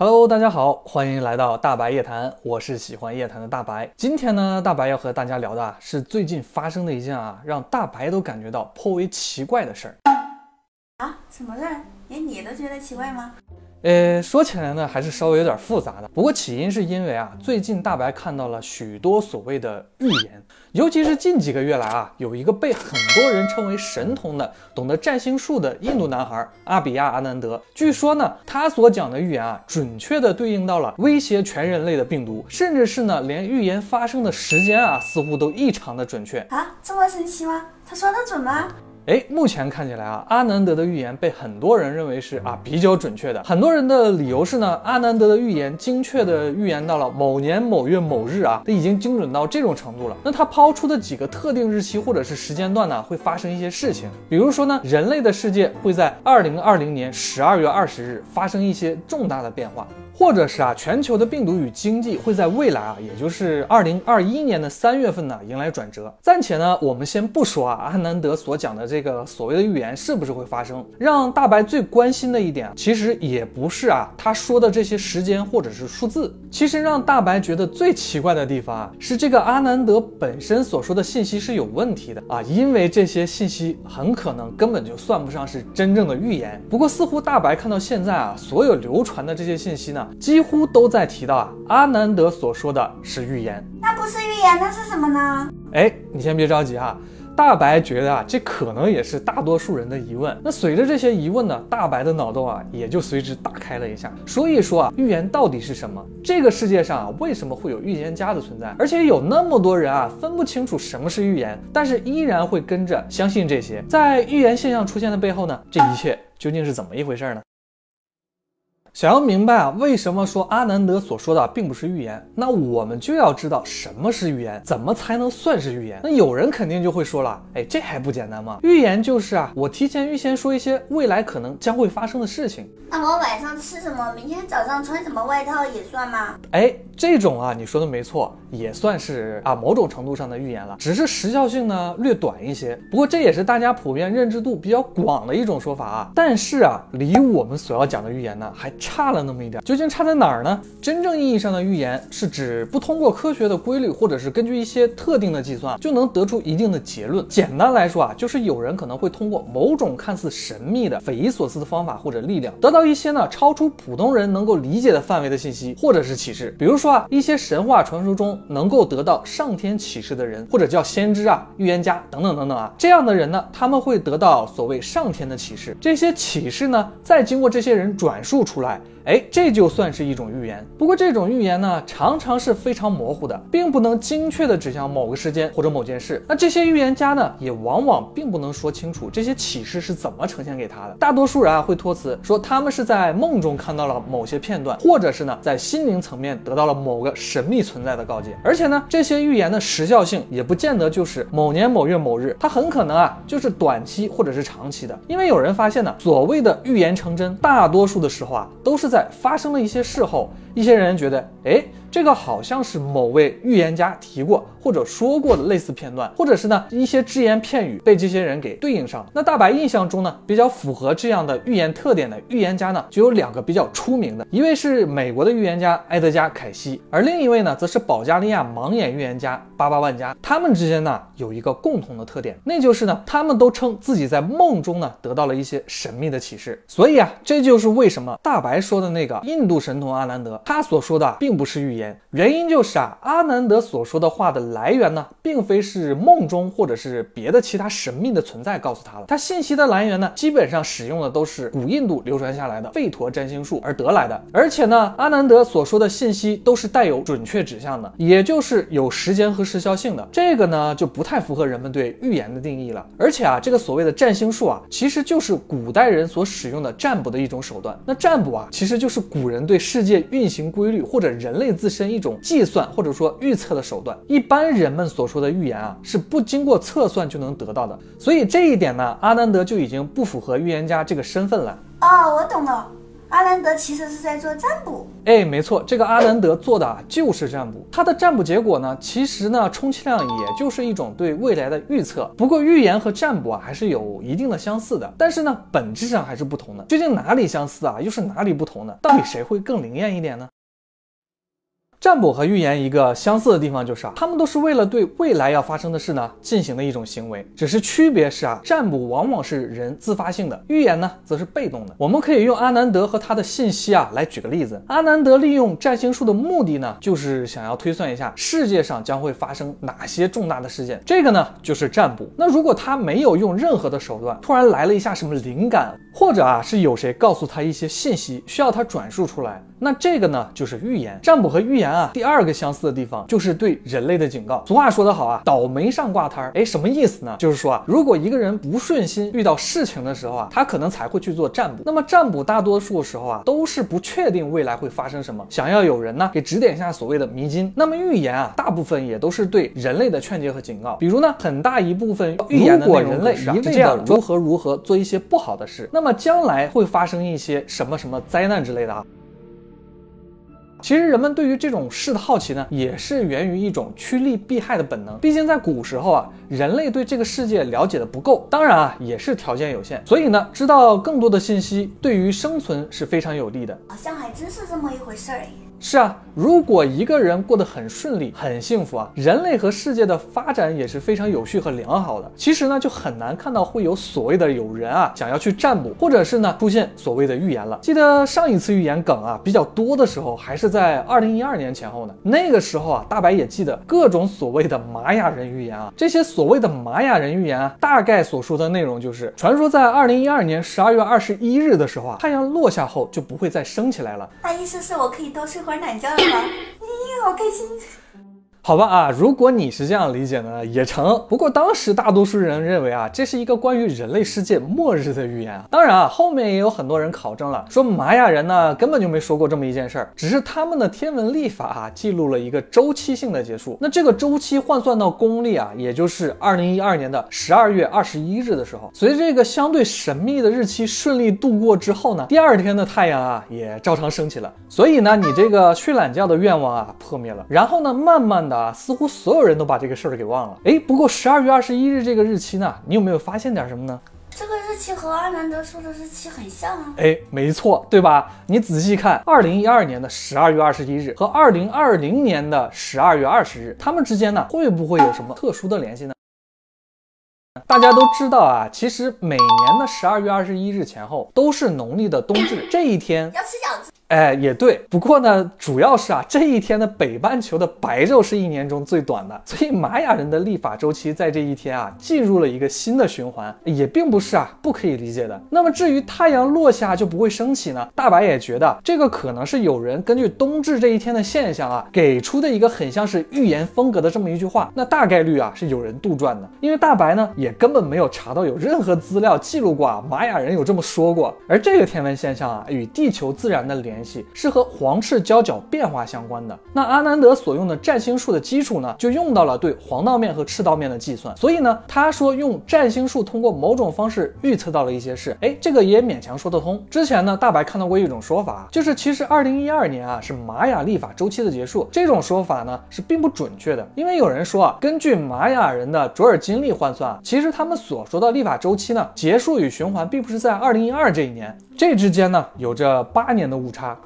Hello，大家好，欢迎来到大白夜谈，我是喜欢夜谈的大白。今天呢，大白要和大家聊的是最近发生的一件啊让大白都感觉到颇为奇怪的事儿。啊，什么事儿？连你都觉得奇怪吗？呃，说起来呢，还是稍微有点复杂的。不过起因是因为啊，最近大白看到了许多所谓的预言，尤其是近几个月来啊，有一个被很多人称为神童的、懂得占星术的印度男孩阿比亚阿南德。据说呢，他所讲的预言啊，准确的对应到了威胁全人类的病毒，甚至是呢，连预言发生的时间啊，似乎都异常的准确。啊，这么神奇吗？他说的准吗？哎，目前看起来啊，阿南德的预言被很多人认为是啊比较准确的。很多人的理由是呢，阿南德的预言精确的预言到了某年某月某日啊，他已经精准到这种程度了。那他抛出的几个特定日期或者是时间段呢，会发生一些事情，比如说呢，人类的世界会在二零二零年十二月二十日发生一些重大的变化。或者是啊，全球的病毒与经济会在未来啊，也就是二零二一年的三月份呢，迎来转折。暂且呢，我们先不说啊，阿南德所讲的这个所谓的预言是不是会发生。让大白最关心的一点，其实也不是啊，他说的这些时间或者是数字。其实让大白觉得最奇怪的地方啊，是这个阿南德本身所说的信息是有问题的啊，因为这些信息很可能根本就算不上是真正的预言。不过似乎大白看到现在啊，所有流传的这些信息呢。几乎都在提到啊，阿南德所说的是预言，那不是预言，那是什么呢？哎，你先别着急哈，大白觉得啊，这可能也是大多数人的疑问。那随着这些疑问呢，大白的脑洞啊也就随之打开了一下。所以说啊，预言到底是什么？这个世界上啊，为什么会有预言家的存在？而且有那么多人啊，分不清楚什么是预言，但是依然会跟着相信这些。在预言现象出现的背后呢，这一切究竟是怎么一回事呢？想要明白啊，为什么说阿南德所说的并不是预言？那我们就要知道什么是预言，怎么才能算是预言？那有人肯定就会说了，哎，这还不简单吗？预言就是啊，我提前预先说一些未来可能将会发生的事情。那我晚上吃什么，明天早上穿什么外套也算吗？哎，这种啊，你说的没错，也算是啊某种程度上的预言了，只是时效性呢略短一些。不过这也是大家普遍认知度比较广的一种说法啊。但是啊，离我们所要讲的预言呢还。差差了那么一点，究竟差在哪儿呢？真正意义上的预言是指不通过科学的规律，或者是根据一些特定的计算就能得出一定的结论。简单来说啊，就是有人可能会通过某种看似神秘的、匪夷所思的方法或者力量，得到一些呢超出普通人能够理解的范围的信息，或者是启示。比如说啊，一些神话传说中能够得到上天启示的人，或者叫先知啊、预言家等等等等啊，这样的人呢，他们会得到所谓上天的启示。这些启示呢，再经过这些人转述出来。害，哎，这就算是一种预言。不过这种预言呢，常常是非常模糊的，并不能精确的指向某个时间或者某件事。那这些预言家呢，也往往并不能说清楚这些启示是怎么呈现给他的。大多数人啊，会托词说他们是在梦中看到了某些片段，或者是呢，在心灵层面得到了某个神秘存在的告诫。而且呢，这些预言的时效性也不见得就是某年某月某日，它很可能啊，就是短期或者是长期的。因为有人发现呢，所谓的预言成真，大多数的时候啊，都是在。发生了一些事后，一些人觉得，哎。这个好像是某位预言家提过或者说过的类似片段，或者是呢一些只言片语被这些人给对应上了。那大白印象中呢，比较符合这样的预言特点的预言家呢，就有两个比较出名的，一位是美国的预言家埃德加·凯西，而另一位呢，则是保加利亚盲眼预言家巴巴万加。他们之间呢有一个共同的特点，那就是呢，他们都称自己在梦中呢得到了一些神秘的启示。所以啊，这就是为什么大白说的那个印度神童阿南德，他所说的并不是预言。原因就是啊，阿南德所说的话的来源呢，并非是梦中或者是别的其他神秘的存在告诉他了。他信息的来源呢，基本上使用的都是古印度流传下来的吠陀占星术而得来的。而且呢，阿南德所说的信息都是带有准确指向的，也就是有时间和时效性的。这个呢，就不太符合人们对预言的定义了。而且啊，这个所谓的占星术啊，其实就是古代人所使用的占卜的一种手段。那占卜啊，其实就是古人对世界运行规律或者人类自身一种。计算或者说预测的手段，一般人们所说的预言啊，是不经过测算就能得到的。所以这一点呢，阿南德就已经不符合预言家这个身份了。哦，我懂了。阿兰德其实是在做占卜。哎，没错，这个阿兰德做的啊就是占卜。他的占卜结果呢，其实呢，充其量也就是一种对未来的预测。不过预言和占卜啊还是有一定的相似的，但是呢，本质上还是不同的。究竟哪里相似啊，又是哪里不同呢？到底谁会更灵验一点呢？占卜和预言一个相似的地方就是啊，他们都是为了对未来要发生的事呢进行的一种行为，只是区别是啊，占卜往往是人自发性的，预言呢则是被动的。我们可以用阿南德和他的信息啊来举个例子。阿南德利用占星术的目的呢，就是想要推算一下世界上将会发生哪些重大的事件，这个呢就是占卜。那如果他没有用任何的手段，突然来了一下什么灵感，或者啊是有谁告诉他一些信息需要他转述出来，那这个呢就是预言。占卜和预言。啊，第二个相似的地方就是对人类的警告。俗话说得好啊，倒霉上挂摊儿。哎，什么意思呢？就是说啊，如果一个人不顺心，遇到事情的时候啊，他可能才会去做占卜。那么占卜大多数时候啊，都是不确定未来会发生什么，想要有人呢给指点一下所谓的迷津。那么预言啊，大部分也都是对人类的劝诫和警告。比如呢，很大一部分预言的内容是这样如何如何做一些不好的事，那么将来会发生一些什么什么灾难之类的啊。其实人们对于这种事的好奇呢，也是源于一种趋利避害的本能。毕竟在古时候啊，人类对这个世界了解的不够，当然啊，也是条件有限。所以呢，知道更多的信息对于生存是非常有利的。好像还真是这么一回事儿是啊，如果一个人过得很顺利、很幸福啊，人类和世界的发展也是非常有序和良好的。其实呢，就很难看到会有所谓的有人啊想要去占卜，或者是呢出现所谓的预言了。记得上一次预言梗啊比较多的时候，还是在二零一二年前后呢。那个时候啊，大白也记得各种所谓的玛雅人预言啊。这些所谓的玛雅人预言啊，大概所说的内容就是，传说在二零一二年十二月二十一日的时候啊，太阳落下后就不会再升起来了。那意思是我可以多睡。玩懒觉了吗？咦，好开心。好吧啊，如果你是这样理解呢，也成。不过当时大多数人认为啊，这是一个关于人类世界末日的预言啊。当然啊，后面也有很多人考证了，说玛雅人呢根本就没说过这么一件事儿，只是他们的天文历法啊记录了一个周期性的结束。那这个周期换算到公历啊，也就是二零一二年的十二月二十一日的时候，随着这个相对神秘的日期顺利度过之后呢，第二天的太阳啊也照常升起了。所以呢，你这个睡懒觉的愿望啊破灭了。然后呢，慢慢的。啊，似乎所有人都把这个事儿给忘了。哎，不过十二月二十一日这个日期呢，你有没有发现点什么呢？这个日期和阿南德说的日期很像啊。哎，没错，对吧？你仔细看，二零一二年的十二月二十一日和二零二零年的十二月二十日，他们之间呢，会不会有什么特殊的联系呢？大家都知道啊，其实每年的十二月二十一日前后都是农历的冬至，这一天要吃饺子。哎，也对，不过呢，主要是啊，这一天的北半球的白昼是一年中最短的，所以玛雅人的历法周期在这一天啊进入了一个新的循环，也并不是啊不可以理解的。那么至于太阳落下就不会升起呢？大白也觉得这个可能是有人根据冬至这一天的现象啊给出的一个很像是预言风格的这么一句话，那大概率啊是有人杜撰的，因为大白呢也根本没有查到有任何资料记录过啊玛雅人有这么说过，而这个天文现象啊与地球自然的联。联系是和黄赤交角变化相关的。那阿南德所用的占星术的基础呢，就用到了对黄道面和赤道面的计算。所以呢，他说用占星术通过某种方式预测到了一些事，哎，这个也勉强说得通。之前呢，大白看到过一种说法，就是其实二零一二年啊是玛雅历法周期的结束。这种说法呢是并不准确的，因为有人说啊，根据玛雅人的卓尔金历换算，其实他们所说的历法周期呢结束与循环并不是在二零一二这一年，这之间呢有着八年的误差。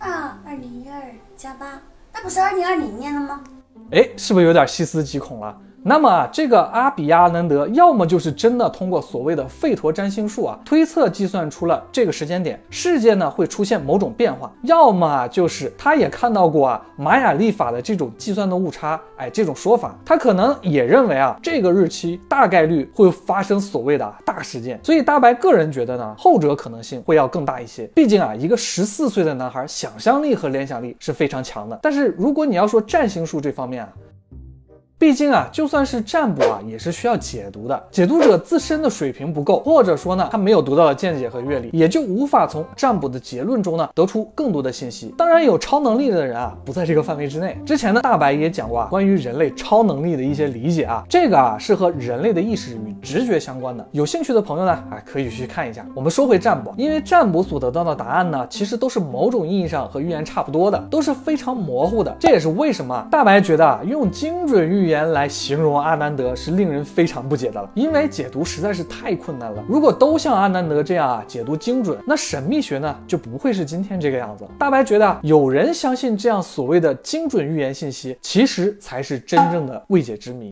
啊，二零一二加八，那不是二零二零年了吗？哎，是不是有点细思极恐了？那么啊，这个阿比亚南德要么就是真的通过所谓的费陀占星术啊推测计算出了这个时间点世界呢会出现某种变化，要么啊就是他也看到过啊玛雅历法的这种计算的误差，哎，这种说法他可能也认为啊这个日期大概率会发生所谓的大事件，所以大白个人觉得呢后者可能性会要更大一些，毕竟啊一个十四岁的男孩想象力和联想力是非常强的，但是如果你要说占星术这方面啊。毕竟啊，就算是占卜啊，也是需要解读的。解读者自身的水平不够，或者说呢，他没有独到的见解和阅历，也就无法从占卜的结论中呢得出更多的信息。当然，有超能力的人啊，不在这个范围之内。之前呢，大白也讲过啊，关于人类超能力的一些理解啊，这个啊是和人类的意识与直觉相关的。有兴趣的朋友呢，啊，可以去看一下。我们说回占卜，因为占卜所得到的答案呢，其实都是某种意义上和预言差不多的，都是非常模糊的。这也是为什么大白觉得啊，用精准预言来形容阿南德是令人非常不解的了，因为解读实在是太困难了。如果都像阿南德这样啊，解读精准，那神秘学呢就不会是今天这个样子。大白觉得，有人相信这样所谓的精准预言信息，其实才是真正的未解之谜。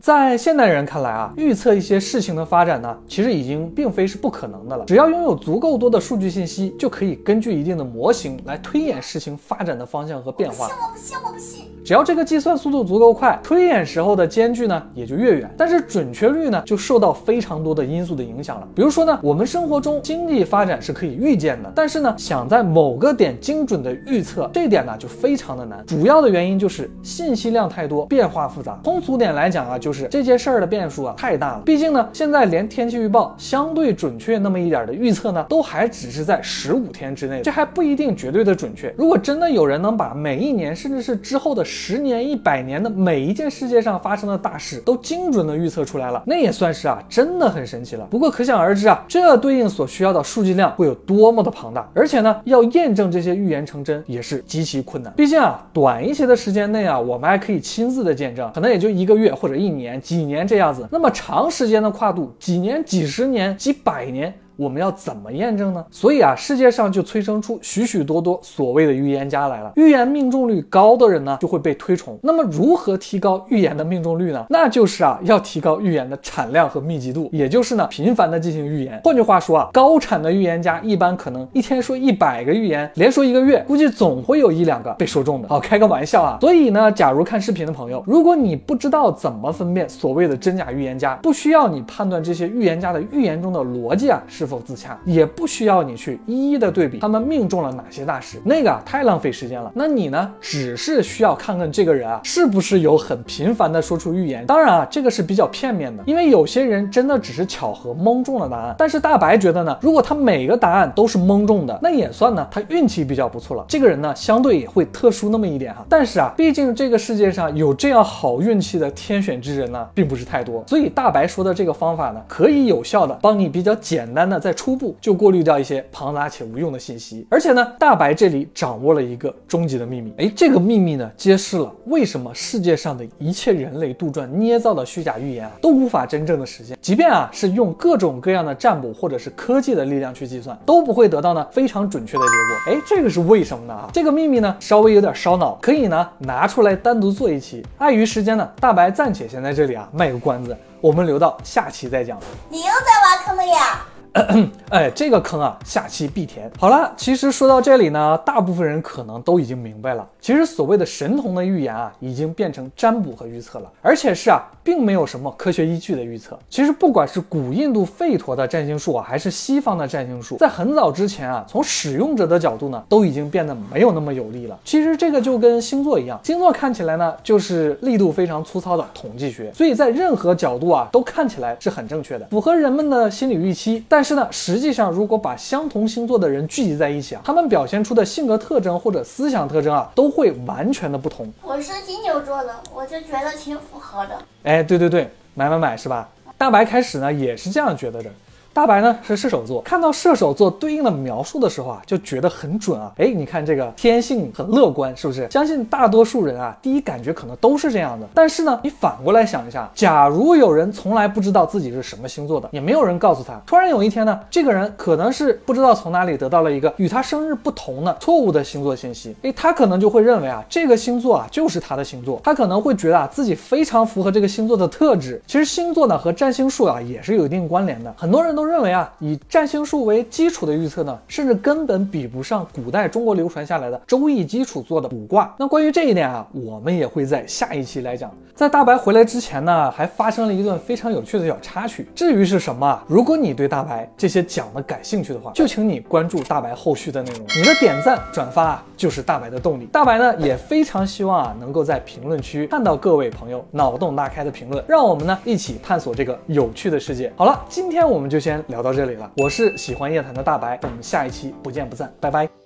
在现代人看来啊，预测一些事情的发展呢，其实已经并非是不可能的了。只要拥有足够多的数据信息，就可以根据一定的模型来推演事情发展的方向和变化。我不信，我不信。只要这个计算速度足够快，推演时候的间距呢也就越远。但是准确率呢就受到非常多的因素的影响了。比如说呢，我们生活中经济发展是可以预见的，但是呢，想在某个点精准的预测，这点呢就非常的难。主要的原因就是信息量太多，变化复杂。通俗点来讲啊，就是这件事儿的变数啊太大了。毕竟呢，现在连天气预报相对准确那么一点的预测呢，都还只是在十五天之内，这还不一定绝对的准确。如果真的有人能把每一年甚至是之后的十年、一百年的每一件世界上发生的大事都精准的预测出来了，那也算是啊真的很神奇了。不过可想而知啊，这对应所需要的数据量会有多么的庞大，而且呢，要验证这些预言成真也是极其困难。毕竟啊，短一些的时间内啊，我们还可以亲自的见证，可能也就一个月或者一年、年几年这样子。那么长时间的跨度，几年、几十年、几百年。我们要怎么验证呢？所以啊，世界上就催生出许许多多所谓的预言家来了。预言命中率高的人呢，就会被推崇。那么如何提高预言的命中率呢？那就是啊，要提高预言的产量和密集度，也就是呢，频繁的进行预言。换句话说啊，高产的预言家一般可能一天说一百个预言，连说一个月，估计总会有一两个被说中的。好，开个玩笑啊。所以呢，假如看视频的朋友，如果你不知道怎么分辨所谓的真假预言家，不需要你判断这些预言家的预言中的逻辑啊是。否自洽，也不需要你去一一的对比他们命中了哪些大事，那个啊太浪费时间了。那你呢，只是需要看看这个人啊是不是有很频繁的说出预言。当然啊，这个是比较片面的，因为有些人真的只是巧合蒙中了答案。但是大白觉得呢，如果他每个答案都是蒙中的，那也算呢他运气比较不错了。这个人呢，相对也会特殊那么一点哈。但是啊，毕竟这个世界上有这样好运气的天选之人呢，并不是太多。所以大白说的这个方法呢，可以有效的帮你比较简单的。在初步就过滤掉一些庞杂且无用的信息，而且呢，大白这里掌握了一个终极的秘密。哎，这个秘密呢，揭示了为什么世界上的一切人类杜撰捏造的虚假预言啊，都无法真正的实现。即便啊是用各种各样的占卜或者是科技的力量去计算，都不会得到呢非常准确的结果。哎，这个是为什么呢？啊，这个秘密呢稍微有点烧脑，可以呢拿出来单独做一期。碍于时间呢，大白暂且先在这里啊卖个关子，我们留到下期再讲。你又在挖坑了呀？哎，这个坑啊，下期必填。好了，其实说到这里呢，大部分人可能都已经明白了。其实所谓的神童的预言啊，已经变成占卜和预测了，而且是啊，并没有什么科学依据的预测。其实不管是古印度吠陀的占星术啊，还是西方的占星术，在很早之前啊，从使用者的角度呢，都已经变得没有那么有利了。其实这个就跟星座一样，星座看起来呢，就是力度非常粗糙的统计学，所以在任何角度啊，都看起来是很正确的，符合人们的心理预期。但是呢，实际上如果把相同星座的人聚集在一起啊，他们表现出的性格特征或者思想特征啊，都会完全的不同。我是金牛座的，我就觉得挺符合的。哎，对对对，买买买是吧？大白开始呢也是这样觉得的。大白呢是射手座，看到射手座对应的描述的时候啊，就觉得很准啊。哎，你看这个天性很乐观，是不是？相信大多数人啊，第一感觉可能都是这样的。但是呢，你反过来想一下，假如有人从来不知道自己是什么星座的，也没有人告诉他，突然有一天呢，这个人可能是不知道从哪里得到了一个与他生日不同的错误的星座信息，哎，他可能就会认为啊，这个星座啊就是他的星座，他可能会觉得啊自己非常符合这个星座的特质。其实星座呢和占星术啊也是有一定关联的，很多人都。认为啊，以占星术为基础的预测呢，甚至根本比不上古代中国流传下来的周易基础做的卜卦。那关于这一点啊，我们也会在下一期来讲。在大白回来之前呢，还发生了一段非常有趣的小插曲。至于是什么，如果你对大白这些讲的感兴趣的话，就请你关注大白后续的内容。你的点赞转发啊，就是大白的动力。大白呢，也非常希望啊，能够在评论区看到各位朋友脑洞大开的评论，让我们呢一起探索这个有趣的世界。好了，今天我们就先聊到这里了。我是喜欢夜谈的大白，我们下一期不见不散，拜拜。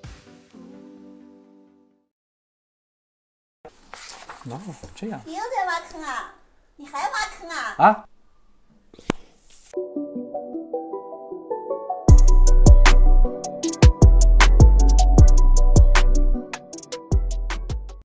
哦这样。你又在挖坑啊？你还挖坑啊？啊？